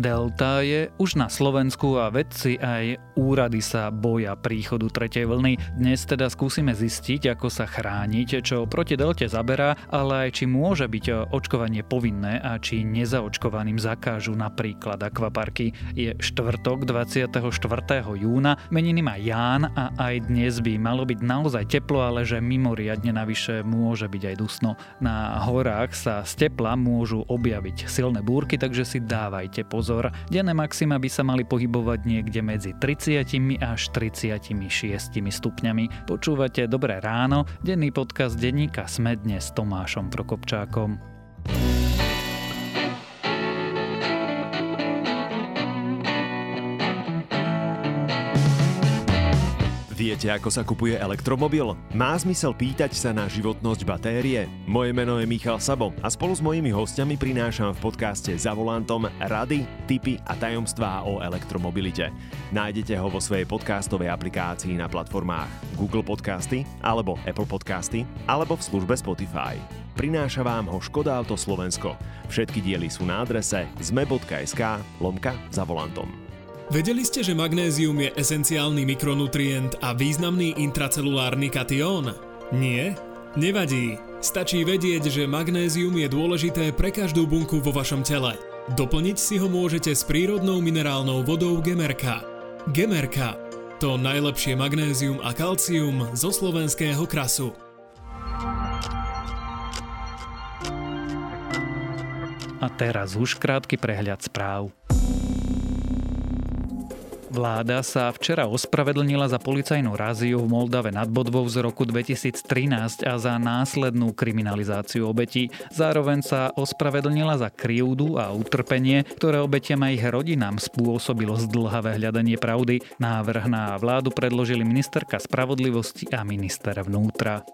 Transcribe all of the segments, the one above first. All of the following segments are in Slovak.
Delta je už na Slovensku a vedci aj úrady sa boja príchodu tretej vlny. Dnes teda skúsime zistiť, ako sa chrániť, čo proti Delte zaberá, ale aj či môže byť očkovanie povinné a či nezaočkovaným zakážu napríklad akvaparky. Je štvrtok 24. júna, meniny má Ján a aj dnes by malo byť naozaj teplo, ale že mimoriadne navyše môže byť aj dusno. Na horách sa z tepla môžu objaviť silné búrky, takže si dávajte pozor pozor, denné maxima by sa mali pohybovať niekde medzi 30 až 36 stupňami. Počúvate Dobré ráno, denný podcast denníka Sme dnes s Tomášom Prokopčákom. Viete, ako sa kupuje elektromobil? Má zmysel pýtať sa na životnosť batérie? Moje meno je Michal Sabo a spolu s mojimi hostiami prinášam v podcaste za volantom rady, tipy a tajomstvá o elektromobilite. Nájdete ho vo svojej podcastovej aplikácii na platformách Google Podcasty alebo Apple Podcasty alebo v službe Spotify. Prináša vám ho Škoda Auto Slovensko. Všetky diely sú na adrese zme.sk lomka za volantom. Vedeli ste, že magnézium je esenciálny mikronutrient a významný intracelulárny katión? Nie? Nevadí. Stačí vedieť, že magnézium je dôležité pre každú bunku vo vašom tele. Doplniť si ho môžete s prírodnou minerálnou vodou Gemerka. Gemerka. To najlepšie magnézium a kalcium zo slovenského krasu. A teraz už krátky prehľad správ. Vláda sa včera ospravedlnila za policajnú ráziu v Moldave nad Bodvou z roku 2013 a za následnú kriminalizáciu obetí. Zároveň sa ospravedlnila za krivdu a utrpenie, ktoré obetiam a ich rodinám spôsobilo zdlhavé hľadanie pravdy. Návrh na vládu predložili ministerka spravodlivosti a minister vnútra.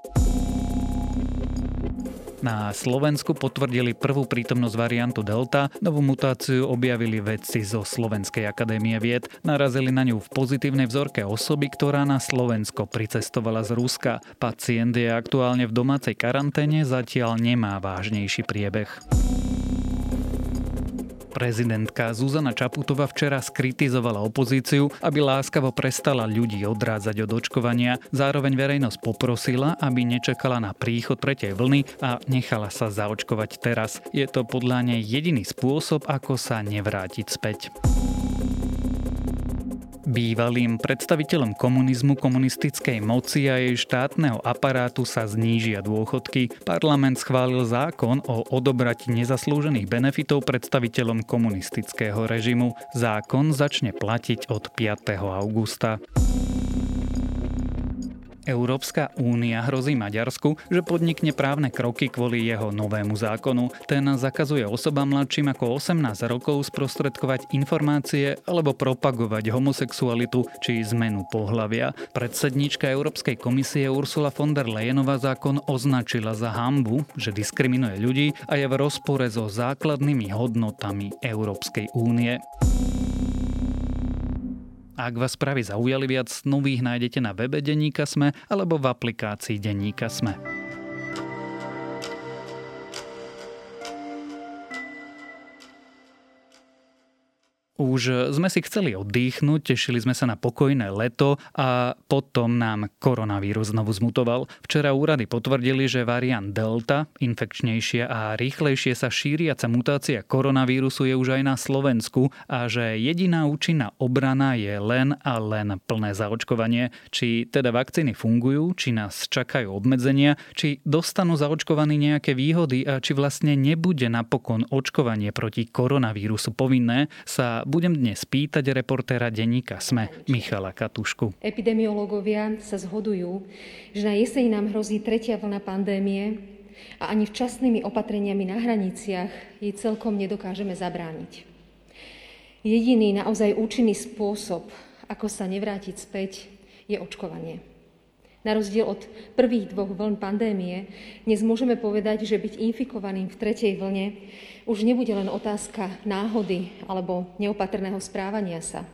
Na Slovensku potvrdili prvú prítomnosť variantu Delta. Novú mutáciu objavili vedci zo Slovenskej akadémie vied. Narazili na ňu v pozitívnej vzorke osoby, ktorá na Slovensko pricestovala z Ruska. Pacient je aktuálne v domácej karanténe, zatiaľ nemá vážnejší priebeh. Prezidentka Zuzana Čaputová včera skritizovala opozíciu, aby láskavo prestala ľudí odrádzať od očkovania. Zároveň verejnosť poprosila, aby nečakala na príchod tretej vlny a nechala sa zaočkovať teraz. Je to podľa nej jediný spôsob, ako sa nevrátiť späť. Bývalým predstaviteľom komunizmu, komunistickej moci a jej štátneho aparátu sa znížia dôchodky. Parlament schválil zákon o odobrať nezaslúžených benefitov predstaviteľom komunistického režimu. Zákon začne platiť od 5. augusta. Európska únia hrozí Maďarsku, že podnikne právne kroky kvôli jeho novému zákonu. Ten zakazuje osobám mladším ako 18 rokov sprostredkovať informácie alebo propagovať homosexualitu či zmenu pohlavia. Predsednička Európskej komisie Ursula von der Leyenová zákon označila za hambu, že diskriminuje ľudí a je v rozpore so základnými hodnotami Európskej únie. Ak vás správy zaujali viac, nových nájdete na webe Deníka Sme alebo v aplikácii Deníka Sme. Už sme si chceli oddychnúť, tešili sme sa na pokojné leto a potom nám koronavírus znovu zmutoval. Včera úrady potvrdili, že variant Delta, infekčnejšia a rýchlejšie sa šíriaca mutácia koronavírusu je už aj na Slovensku a že jediná účinná obrana je len a len plné zaočkovanie. Či teda vakcíny fungujú, či nás čakajú obmedzenia, či dostanú zaočkovaní nejaké výhody a či vlastne nebude napokon očkovanie proti koronavírusu povinné, sa budem dnes pýtať reportéra denníka SME Michala Katušku. Epidemiológovia sa zhodujú, že na jeseň nám hrozí tretia vlna pandémie a ani včasnými opatreniami na hraniciach jej celkom nedokážeme zabrániť. Jediný naozaj účinný spôsob, ako sa nevrátiť späť, je očkovanie. Na rozdiel od prvých dvoch vln pandémie, dnes môžeme povedať, že byť infikovaným v tretej vlne už nebude len otázka náhody alebo neopatrného správania sa,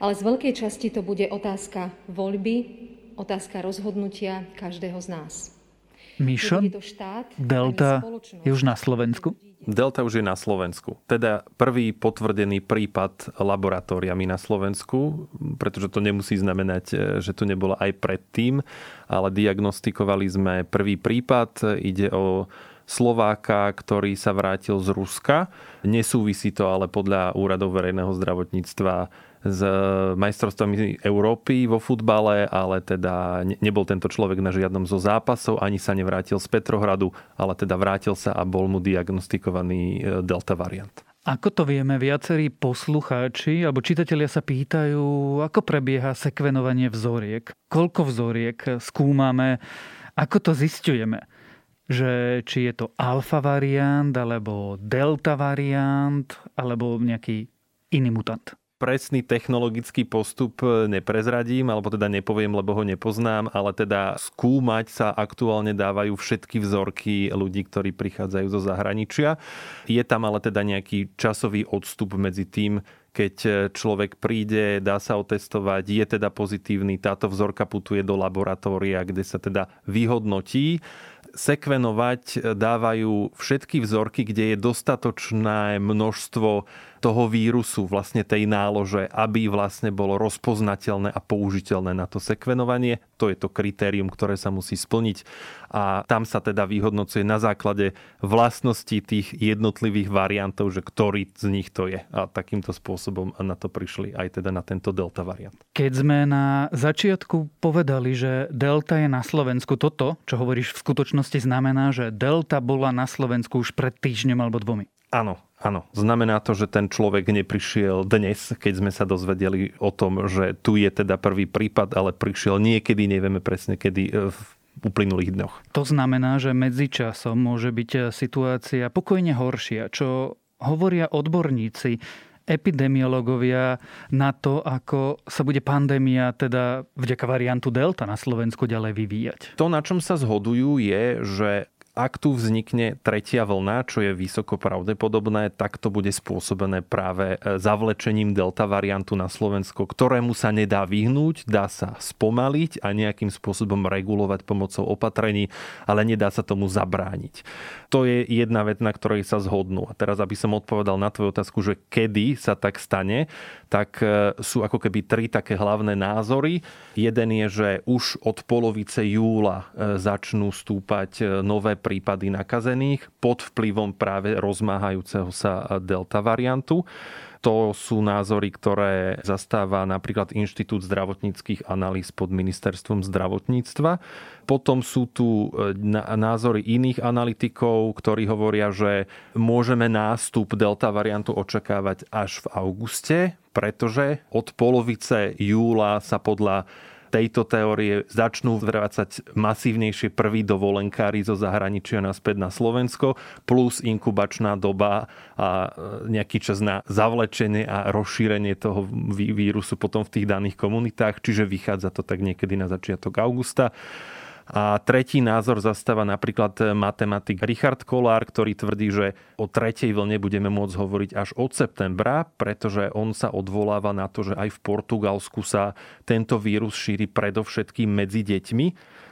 ale z veľkej časti to bude otázka voľby, otázka rozhodnutia každého z nás. Mišo, Delta je už na Slovensku? Delta už je na Slovensku. Teda prvý potvrdený prípad laboratóriami na Slovensku, pretože to nemusí znamenať, e, že tu nebola aj predtým, ale diagnostikovali sme prvý prípad. Ide o Slováka, ktorý sa vrátil z Ruska. Nesúvisí to ale podľa úradov verejného zdravotníctva s majstrovstvami Európy vo futbale, ale teda nebol tento človek na žiadnom zo zápasov, ani sa nevrátil z Petrohradu, ale teda vrátil sa a bol mu diagnostikovaný e, delta variant. Ako to vieme, viacerí poslucháči alebo čitatelia sa pýtajú, ako prebieha sekvenovanie vzoriek, koľko vzoriek skúmame, ako to zistujeme že či je to alfa variant, alebo delta variant, alebo nejaký iný mutant. Presný technologický postup neprezradím, alebo teda nepoviem, lebo ho nepoznám, ale teda skúmať sa aktuálne dávajú všetky vzorky ľudí, ktorí prichádzajú zo zahraničia. Je tam ale teda nejaký časový odstup medzi tým, keď človek príde, dá sa otestovať, je teda pozitívny, táto vzorka putuje do laboratória, kde sa teda vyhodnotí sekvenovať dávajú všetky vzorky, kde je dostatočné množstvo toho vírusu, vlastne tej nálože, aby vlastne bolo rozpoznateľné a použiteľné na to sekvenovanie. To je to kritérium, ktoré sa musí splniť a tam sa teda vyhodnocuje na základe vlastností tých jednotlivých variantov, že ktorý z nich to je. A takýmto spôsobom na to prišli aj teda na tento delta variant. Keď sme na začiatku povedali, že delta je na Slovensku, toto, čo hovoríš v skutočnosti znamená, že delta bola na Slovensku už pred týždňom alebo dvomi. Áno, áno. Znamená to, že ten človek neprišiel dnes, keď sme sa dozvedeli o tom, že tu je teda prvý prípad, ale prišiel niekedy, nevieme presne kedy, e, v uplynulých dňoch. To znamená, že medzičasom môže byť e, situácia pokojne horšia, čo hovoria odborníci epidemiológovia na to, ako sa bude pandémia teda vďaka variantu Delta na Slovensku ďalej vyvíjať? To, na čom sa zhodujú, je, že ak tu vznikne tretia vlna, čo je vysoko pravdepodobné, tak to bude spôsobené práve e, zavlečením delta variantu na Slovensko, ktorému sa nedá vyhnúť, dá sa spomaliť a nejakým spôsobom regulovať pomocou opatrení, ale nedá sa tomu zabrániť. To je jedna vec, na ktorej sa zhodnú. A teraz, aby som odpovedal na tvoju otázku, že kedy sa tak stane, tak e, sú ako keby tri také hlavné názory. Jeden je, že už od polovice júla e, začnú stúpať nové prípady nakazených pod vplyvom práve rozmáhajúceho sa delta variantu. To sú názory, ktoré zastáva napríklad Inštitút zdravotníckých analýz pod ministerstvom zdravotníctva. Potom sú tu e, názory iných analytikov, ktorí hovoria, že môžeme nástup delta variantu očakávať až v auguste, pretože od polovice júla sa podľa tejto teórie začnú vrácať masívnejšie prví dovolenkári zo zahraničia naspäť na Slovensko, plus inkubačná doba a e, nejaký čas na zavlečenie a rozšírenie toho vírusu potom v tých daných komunitách, čiže vychádza to tak niekedy na začiatok augusta. A tretí názor zastáva napríklad matematik Richard Kolár, ktorý tvrdí, že o tretej vlne budeme môcť hovoriť až od septembra, pretože on sa odvoláva na to, že aj v Portugalsku sa tento vírus šíri predovšetkým medzi deťmi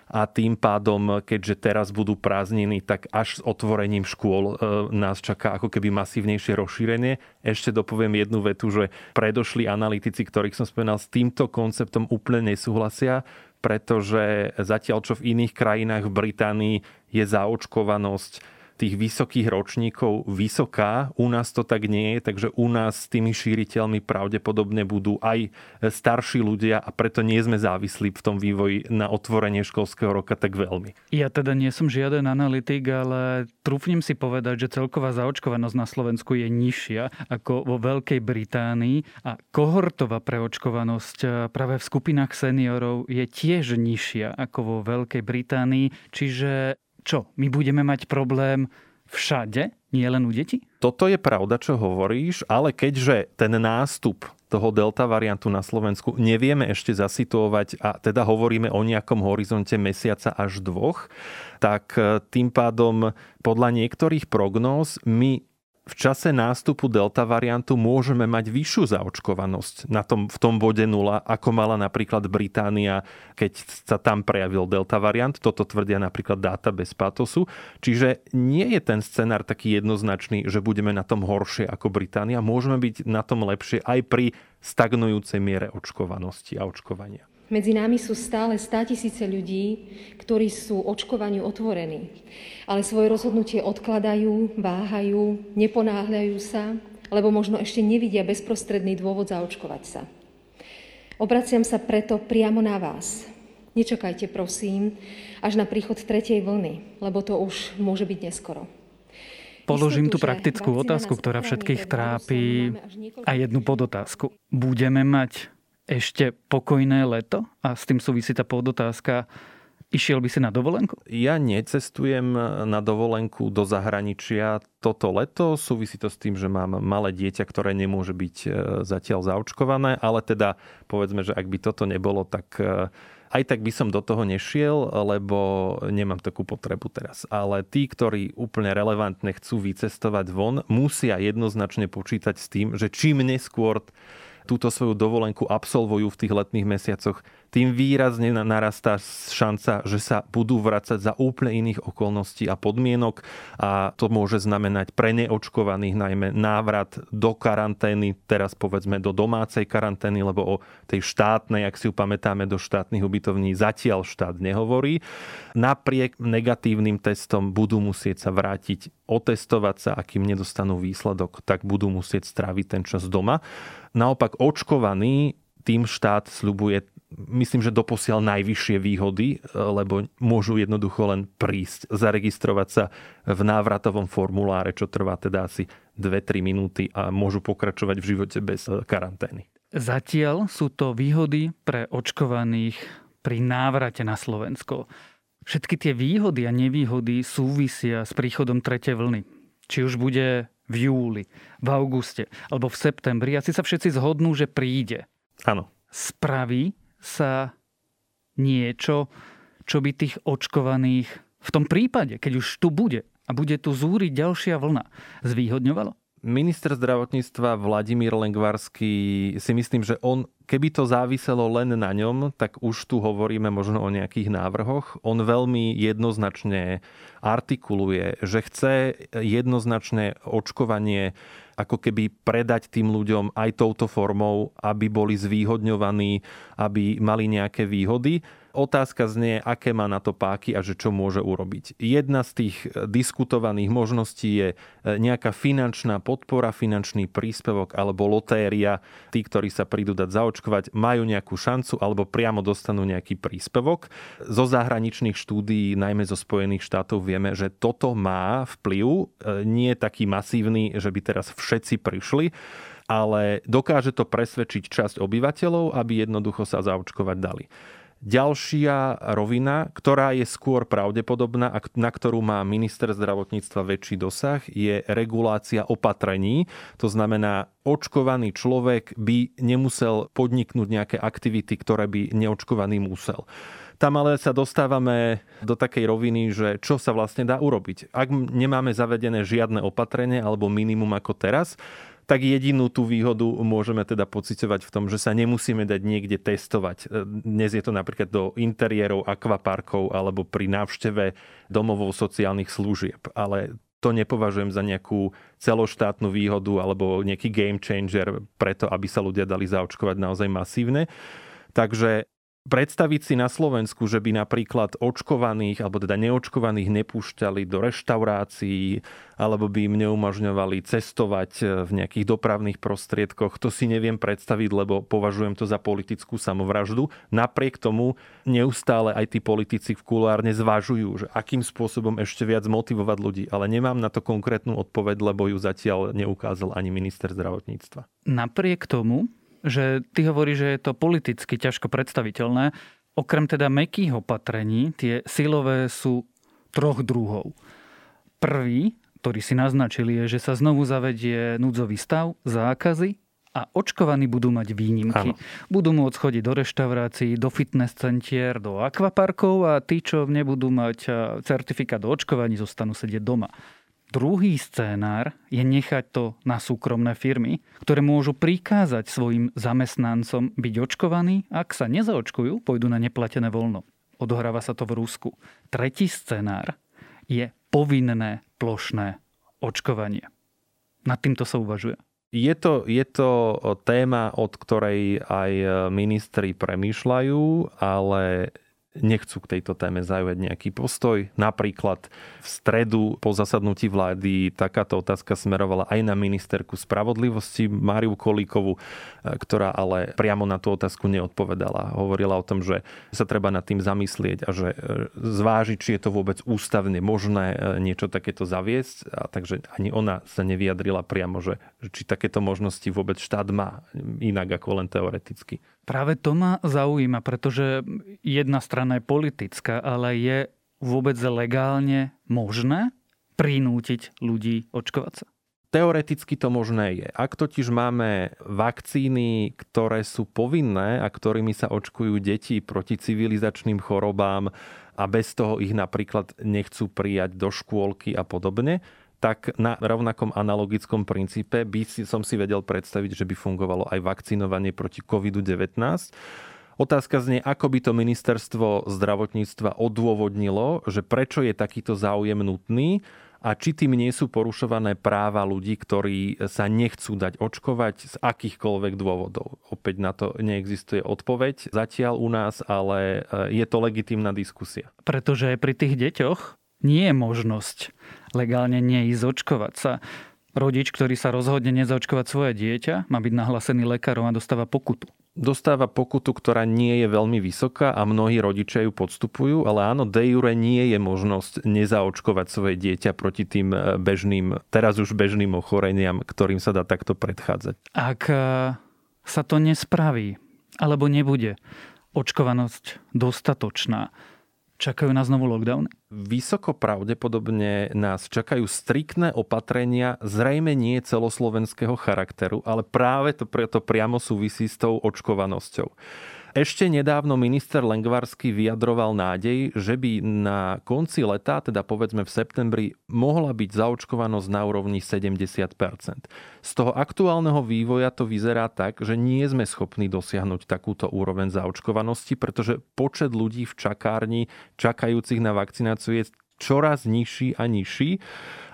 a tým pádom, keďže teraz budú prázdniny, tak až s otvorením škôl e, nás čaká ako keby masívnejšie rozšírenie. Ešte dopoviem jednu vetu, že predošli analytici, ktorých som spomínal, s týmto konceptom úplne nesúhlasia pretože zatiaľ čo v iných krajinách v Británii je zaočkovanosť tých vysokých ročníkov vysoká. U nás to tak nie je, takže u nás s tými šíriteľmi pravdepodobne budú aj starší ľudia a preto nie sme závislí v tom vývoji na otvorenie školského roka tak veľmi. Ja teda nie som žiaden analytik, ale trúfnem si povedať, že celková zaočkovanosť na Slovensku je nižšia ako vo Veľkej Británii a kohortová preočkovanosť práve v skupinách seniorov je tiež nižšia ako vo Veľkej Británii, čiže čo, my budeme mať problém všade, nie len u detí? Toto je pravda, čo hovoríš, ale keďže ten nástup toho delta variantu na Slovensku nevieme ešte zasituovať a teda hovoríme o nejakom horizonte mesiaca až dvoch, tak e, tým pádom podľa niektorých prognóz my v čase nástupu delta variantu môžeme mať vyššiu zaočkovanosť na tom, v tom bode 0, ako mala napríklad Británia, keď sa tam prejavil delta variant. Toto tvrdia napríklad dáta bez patosu. Čiže nie je ten scenár taký jednoznačný, že budeme na tom horšie ako Británia. Môžeme byť na tom lepšie aj pri stagnujúcej miere očkovanosti a očkovania. Medzi nami sú stále tisíce ľudí, ktorí sú očkovaniu otvorení, ale svoje rozhodnutie odkladajú, váhajú, neponáhľajú sa, lebo možno ešte nevidia bezprostredný dôvod zaočkovať sa. Obraciam sa preto priamo na vás. Nečakajte, prosím, až na príchod tretej vlny, lebo to už môže byť neskoro. Položím tu praktickú otázku, ktorá všetkých trápi a jednu podotázku. Budeme mať ešte pokojné leto? A s tým súvisí tá podotázka. Išiel by si na dovolenku? Ja necestujem na dovolenku do zahraničia toto leto. Súvisí to s tým, že mám malé dieťa, ktoré nemôže byť e, zatiaľ zaočkované, ale teda povedzme, že ak by toto nebolo, tak e, aj tak by som do toho nešiel, lebo nemám takú potrebu teraz. Ale tí, ktorí úplne relevantne chcú vycestovať von, musia jednoznačne počítať s tým, že čím neskôr túto svoju dovolenku absolvujú v tých letných mesiacoch, tým výrazne narastá šanca, že sa budú vracať za úplne iných okolností a podmienok a to môže znamenať pre neočkovaných najmä návrat do karantény, teraz povedzme do domácej karantény, lebo o tej štátnej, ak si ju pamätáme, do štátnych ubytovní zatiaľ štát nehovorí. Napriek negatívnym testom budú musieť sa vrátiť, otestovať sa, akým nedostanú výsledok, tak budú musieť stráviť ten čas doma. Naopak očkovaní tým štát slubuje myslím, že doposiaľ najvyššie výhody, lebo môžu jednoducho len prísť, zaregistrovať sa v návratovom formuláre, čo trvá teda asi 2-3 minúty a môžu pokračovať v živote bez karantény. Zatiaľ sú to výhody pre očkovaných pri návrate na Slovensko. Všetky tie výhody a nevýhody súvisia s príchodom tretej vlny. Či už bude v júli, v auguste alebo v septembri. Asi sa všetci zhodnú, že príde. Áno. Spraví sa niečo, čo by tých očkovaných v tom prípade, keď už tu bude a bude tu zúriť ďalšia vlna, zvýhodňovalo? Minister zdravotníctva Vladimír Lengvarský si myslím, že on, keby to záviselo len na ňom, tak už tu hovoríme možno o nejakých návrhoch. On veľmi jednoznačne artikuluje, že chce jednoznačné očkovanie ako keby predať tým ľuďom aj touto formou, aby boli zvýhodňovaní, aby mali nejaké výhody. Otázka znie, aké má na to páky a že čo môže urobiť. Jedna z tých e, diskutovaných možností je e, nejaká finančná podpora, finančný príspevok alebo lotéria. Tí, ktorí sa prídu dať zaočkovať, majú nejakú šancu alebo priamo dostanú nejaký príspevok. Zo zahraničných štúdií, najmä zo Spojených štátov, vieme, že toto má vplyv. E, nie taký masívny, že by teraz všetci prišli ale dokáže to presvedčiť časť obyvateľov, aby jednoducho sa zaočkovať dali. Ďalšia rovina, ktorá je skôr pravdepodobná a na ktorú má minister zdravotníctva väčší dosah, je regulácia opatrení. To znamená, očkovaný človek by nemusel podniknúť nejaké aktivity, ktoré by neočkovaný musel. Tam ale sa dostávame do takej roviny, že čo sa vlastne dá urobiť. Ak nemáme zavedené žiadne opatrenie alebo minimum ako teraz, tak jedinú tú výhodu môžeme teda pocitovať v tom, že sa nemusíme dať niekde testovať. E, dnes je to napríklad do interiérov akvaparkov alebo pri návšteve domovov sociálnych služieb. Ale to nepovažujem za nejakú celoštátnu výhodu alebo nejaký game changer preto, aby sa ľudia dali zaočkovať naozaj masívne. Takže predstaviť si na Slovensku, že by napríklad očkovaných alebo teda neočkovaných nepúšťali do reštaurácií alebo by im neumožňovali cestovať e, v nejakých dopravných prostriedkoch, to si neviem predstaviť, lebo považujem to za politickú samovraždu. Napriek tomu neustále aj tí politici v kulárne zvažujú, že akým spôsobom ešte viac motivovať ľudí, ale nemám na to konkrétnu odpoveď, lebo ju zatiaľ neukázal ani minister zdravotníctva. Napriek tomu, že ty hovoríš, že je to politicky ťažko predstaviteľné. Okrem teda mekých opatrení, tie silové sú troch druhov. Prvý, ktorý si naznačili, je, že sa znovu zavedie núdzový stav, zákazy a očkovaní budú mať výnimky. Ano. Budú môcť chodiť do reštaurácií, do fitness centier, do akvaparkov a tí, čo nebudú mať certifikát do očkovaní, zostanú sedieť doma. Druhý scénár je nechať to na súkromné firmy, ktoré môžu prikázať svojim zamestnancom byť očkovaní, ak sa nezaočkujú, pôjdu na neplatené voľno. Odohráva sa to v Rusku. Tretí scénár je povinné plošné očkovanie. Nad týmto sa uvažuje. Je to, je to téma, od ktorej aj ministri premýšľajú, ale nechcú k tejto téme zaujať nejaký postoj. Napríklad v stredu po zasadnutí vlády takáto otázka smerovala aj na ministerku spravodlivosti Máriu Kolíkovu, e, ktorá ale priamo na tú otázku neodpovedala. Hovorila o tom, že sa treba nad tým zamyslieť a že e, zvážiť, či je to vôbec ústavne možné e, niečo takéto zaviesť. A takže ani ona sa nevyjadrila priamo, že či takéto možnosti vôbec štát má inak ako len teoreticky. Práve to ma zaujíma, pretože jedna strana je politická, ale je vôbec legálne možné prinútiť ľudí očkovať sa? Teoreticky to možné je. Ak totiž máme vakcíny, ktoré sú povinné a ktorými sa očkujú deti proti civilizačným chorobám a bez toho ich napríklad nechcú prijať do škôlky a podobne, tak na rovnakom analogickom princípe by si, som si vedel predstaviť, že by fungovalo aj vakcinovanie proti COVID-19. Otázka znie, ako by to ministerstvo zdravotníctva odôvodnilo, že prečo je takýto záujem nutný a či tým nie sú porušované práva ľudí, ktorí sa nechcú dať očkovať z akýchkoľvek dôvodov. Opäť na to neexistuje odpoveď zatiaľ u nás, ale e, je to legitimná diskusia. Pretože pri tých deťoch nie je možnosť legálne neísť očkovať sa. Rodič, ktorý sa rozhodne nezaočkovať svoje dieťa, má byť nahlásený lekárom a dostáva pokutu. Dostáva pokutu, ktorá nie je veľmi vysoká a mnohí rodičia ju podstupujú, ale áno, de jure nie je možnosť nezaočkovať svoje dieťa proti tým e, bežným, teraz už bežným ochoreniam, ktorým sa dá takto predchádzať. Ak e, sa to nespraví, alebo nebude očkovanosť dostatočná, Čakajú nás znovu lockdowny? Vysoko pravdepodobne nás čakajú striktné opatrenia, zrejme nie celoslovenského charakteru, ale práve to preto priamo súvisí s tou očkovanosťou. Ešte nedávno minister Lengvarsky vyjadroval nádej, že by na konci leta, teda povedzme v septembri, mohla byť zaočkovanosť na úrovni 70% Z toho aktuálneho vývoja to vyzerá tak, že nie sme schopní dosiahnuť takúto úroveň zaočkovanosti, pretože počet ľudí v čakárni čakajúcich na vakcináciu je čoraz nižší a nižší.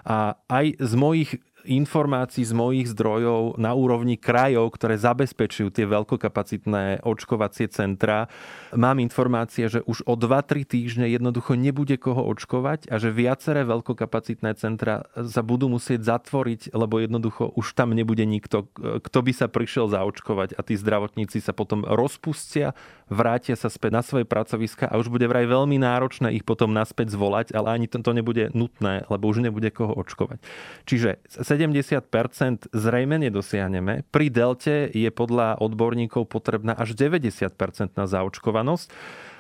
A aj z mojich informácií z mojich zdrojov na úrovni krajov, ktoré zabezpečujú tie veľkokapacitné očkovacie centra, mám informácie, že už o 2-3 týždne jednoducho nebude koho očkovať a že viaceré veľkokapacitné centra sa budú musieť zatvoriť, lebo jednoducho už tam nebude nikto, kto by sa prišiel zaočkovať a tí zdravotníci sa potom rozpustia, vrátia sa späť na svoje pracoviska a už bude vraj veľmi náročné ich potom naspäť zvolať, ale ani to nebude nutné, lebo už nebude koho očkovať. Čiže 70% zrejme nedosiahneme. Pri delte je podľa odborníkov potrebná až 90% na zaočkovanosť.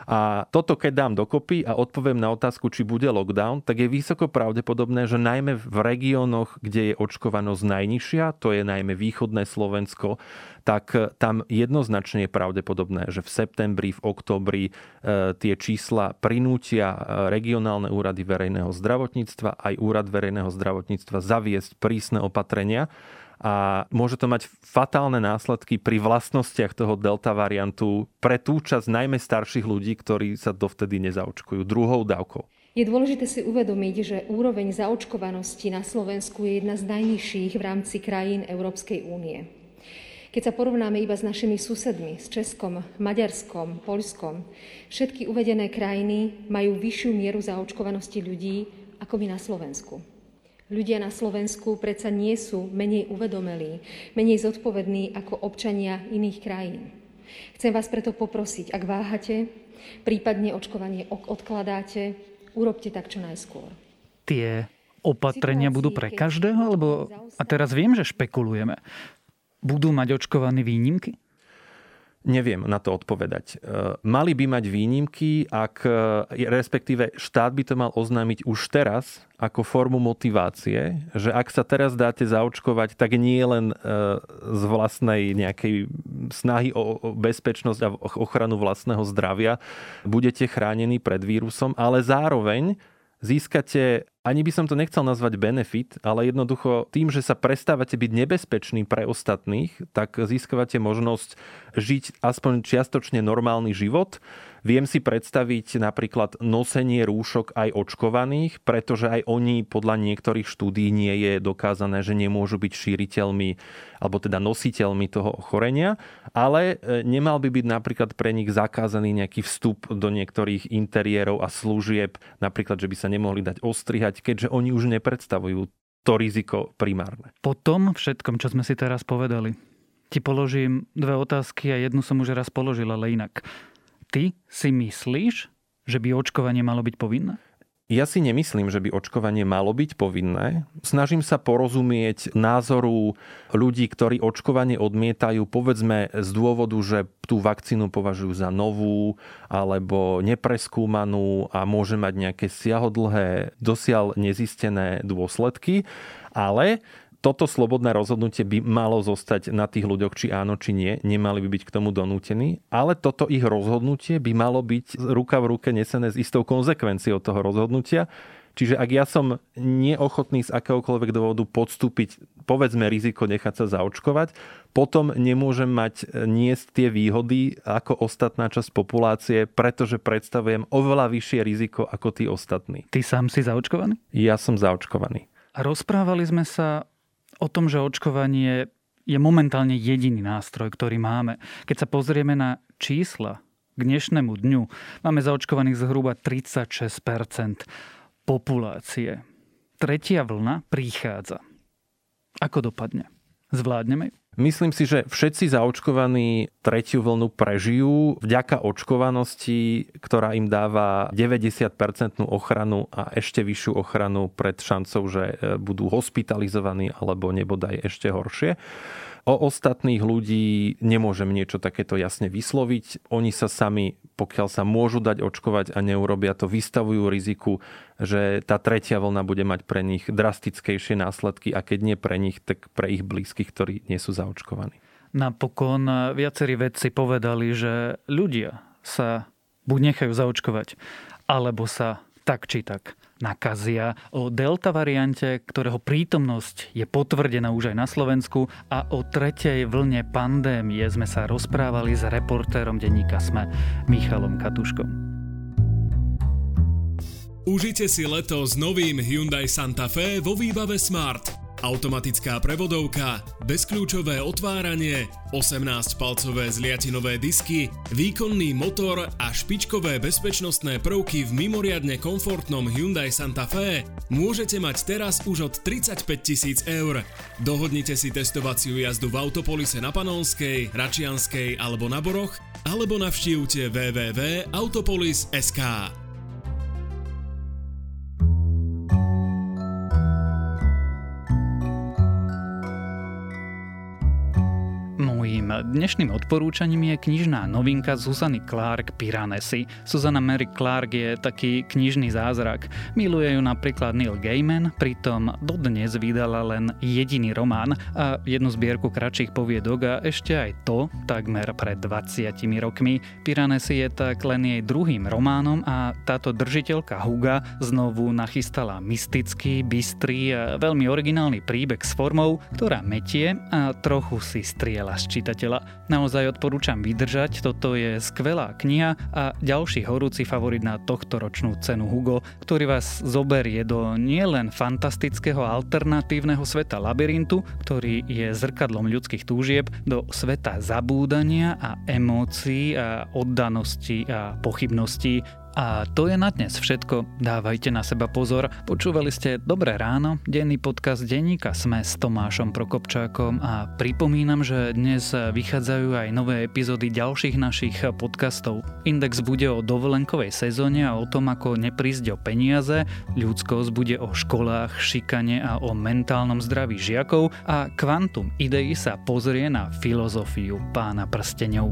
A toto keď dám dokopy a odpoviem na otázku, či bude lockdown, tak je vysoko pravdepodobné, že najmä v regiónoch, kde je očkovanosť najnižšia, to je najmä východné Slovensko, tak tam jednoznačne je pravdepodobné, že v septembri, v oktobri e, tie čísla prinútia e, regionálne úrady verejného zdravotníctva aj úrad verejného zdravotníctva zaviesť prísne opatrenia, a môže to mať fatálne následky pri vlastnostiach toho delta variantu pre tú časť najmä starších ľudí, ktorí sa dovtedy nezaočkujú druhou dávkou. Je dôležité si uvedomiť, že úroveň zaočkovanosti na Slovensku je jedna z najnižších v rámci krajín Európskej únie. Keď sa porovnáme iba s našimi susedmi, s Českom, Maďarskom, Polskom, všetky uvedené krajiny majú vyššiu mieru zaočkovanosti ľudí ako my na Slovensku. Ľudia na Slovensku predsa nie sú menej uvedomelí, menej zodpovední ako občania iných krajín. Chcem vás preto poprosiť, ak váhate, prípadne očkovanie odkladáte, urobte tak čo najskôr. Tie opatrenia budú pre každého, alebo a teraz viem, že špekulujeme. Budú mať očkovaní výnimky? Neviem na to odpovedať. E, mali by mať výnimky, ak, e, respektíve štát by to mal oznámiť už teraz ako formu motivácie, že ak sa teraz dáte zaočkovať, tak nie len e, z vlastnej nejakej snahy o bezpečnosť a ochranu vlastného zdravia budete chránení pred vírusom, ale zároveň získate ani by som to nechcel nazvať benefit, ale jednoducho tým, že sa prestávate byť nebezpečný pre ostatných, tak získavate možnosť žiť aspoň čiastočne normálny život. Viem si predstaviť napríklad nosenie rúšok aj očkovaných, pretože aj oni podľa niektorých štúdí nie je dokázané, že nemôžu byť šíriteľmi alebo teda nositeľmi toho ochorenia, ale e, nemal by byť napríklad pre nich zakázaný nejaký vstup do niektorých interiérov a služieb, napríklad, že by sa nemohli dať ostrihať, keďže oni už nepredstavujú to riziko primárne. Po tom všetkom, čo sme si teraz povedali, ti položím dve otázky a jednu som už raz položil, ale inak. Ty si myslíš, že by očkovanie malo byť povinné? Ja si nemyslím, že by očkovanie malo byť povinné. Snažím sa porozumieť názoru ľudí, ktorí očkovanie odmietajú, povedzme z dôvodu, že tú vakcínu považujú za novú alebo nepreskúmanú a môže mať nejaké siahodlhé, dosiaľ nezistené dôsledky. Ale toto slobodné rozhodnutie by malo zostať na tých ľuďoch, či áno, či nie. Nemali by byť k tomu donútení. Ale toto ich rozhodnutie by malo byť ruka v ruke nesené s istou konsekvenciou toho rozhodnutia. Čiže ak ja som neochotný z akéhokoľvek dôvodu podstúpiť, povedzme, riziko nechať sa zaočkovať, potom nemôžem mať niesť tie výhody ako ostatná časť populácie, pretože predstavujem oveľa vyššie riziko ako tí ostatní. Ty sám si zaočkovaný? Ja som zaočkovaný. A rozprávali sme sa o tom, že očkovanie je momentálne jediný nástroj, ktorý máme. Keď sa pozrieme na čísla k dnešnému dňu, máme zaočkovaných zhruba 36% populácie. Tretia vlna prichádza. Ako dopadne? Zvládneme ju? Myslím si, že všetci zaočkovaní tretiu vlnu prežijú vďaka očkovanosti, ktorá im dáva 90% ochranu a ešte vyššiu ochranu pred šancou, že e, budú hospitalizovaní alebo nebodaj ešte horšie. O ostatných ľudí nemôžem niečo takéto jasne vysloviť. Oni sa sami, pokiaľ sa môžu dať očkovať a neurobia to, vystavujú riziku, že tá tretia vlna bude mať pre nich drastickejšie následky a keď nie pre nich, tak pre ich blízkych, ktorí nie sú zaočkovaní. Napokon viacerí vedci povedali, že ľudia sa buď nechajú zaočkovať, alebo sa tak či tak nakazia, o delta variante, ktorého prítomnosť je potvrdená už aj na Slovensku a o tretej vlne pandémie sme sa rozprávali s reportérom denníka SME Michalom Katuškom. Užite si leto s novým Hyundai Santa Fe vo výbave Smart. Automatická prevodovka, bezkľúčové otváranie, 18-palcové zliatinové disky, výkonný motor a špičkové bezpečnostné prvky v mimoriadne komfortnom Hyundai Santa Fe môžete mať teraz už od 35 tisíc eur. Dohodnite si testovaciu jazdu v Autopolise na Panonskej, Račianskej alebo na Boroch, alebo navštívte www.autopolis.sk. Dnešným odporúčaním je knižná novinka Zuzany Clark Piranesi. Susanna Mary Clark je taký knižný zázrak. Miluje ju napríklad Neil Gaiman, pritom dodnes vydala len jediný román a jednu zbierku kratších poviedok a ešte aj to takmer pred 20 rokmi. Piranesi je tak len jej druhým románom a táto držiteľka Huga znovu nachystala mystický, bystrý a veľmi originálny príbeh s formou, ktorá metie a trochu si striela z čitateľa čitateľa. Naozaj odporúčam vydržať, toto je skvelá kniha a ďalší horúci favorit na tohto ročnú cenu Hugo, ktorý vás zoberie do nielen fantastického alternatívneho sveta labyrintu, ktorý je zrkadlom ľudských túžieb, do sveta zabúdania a emócií a oddanosti a pochybností, a to je na dnes všetko. Dávajte na seba pozor. Počúvali ste Dobré ráno, denný podcast denníka Sme s Tomášom Prokopčákom a pripomínam, že dnes vychádzajú aj nové epizódy ďalších našich podcastov. Index bude o dovolenkovej sezóne a o tom, ako neprísť o peniaze, ľudskosť bude o školách, šikane a o mentálnom zdraví žiakov a Quantum Idei sa pozrie na filozofiu pána prstenov.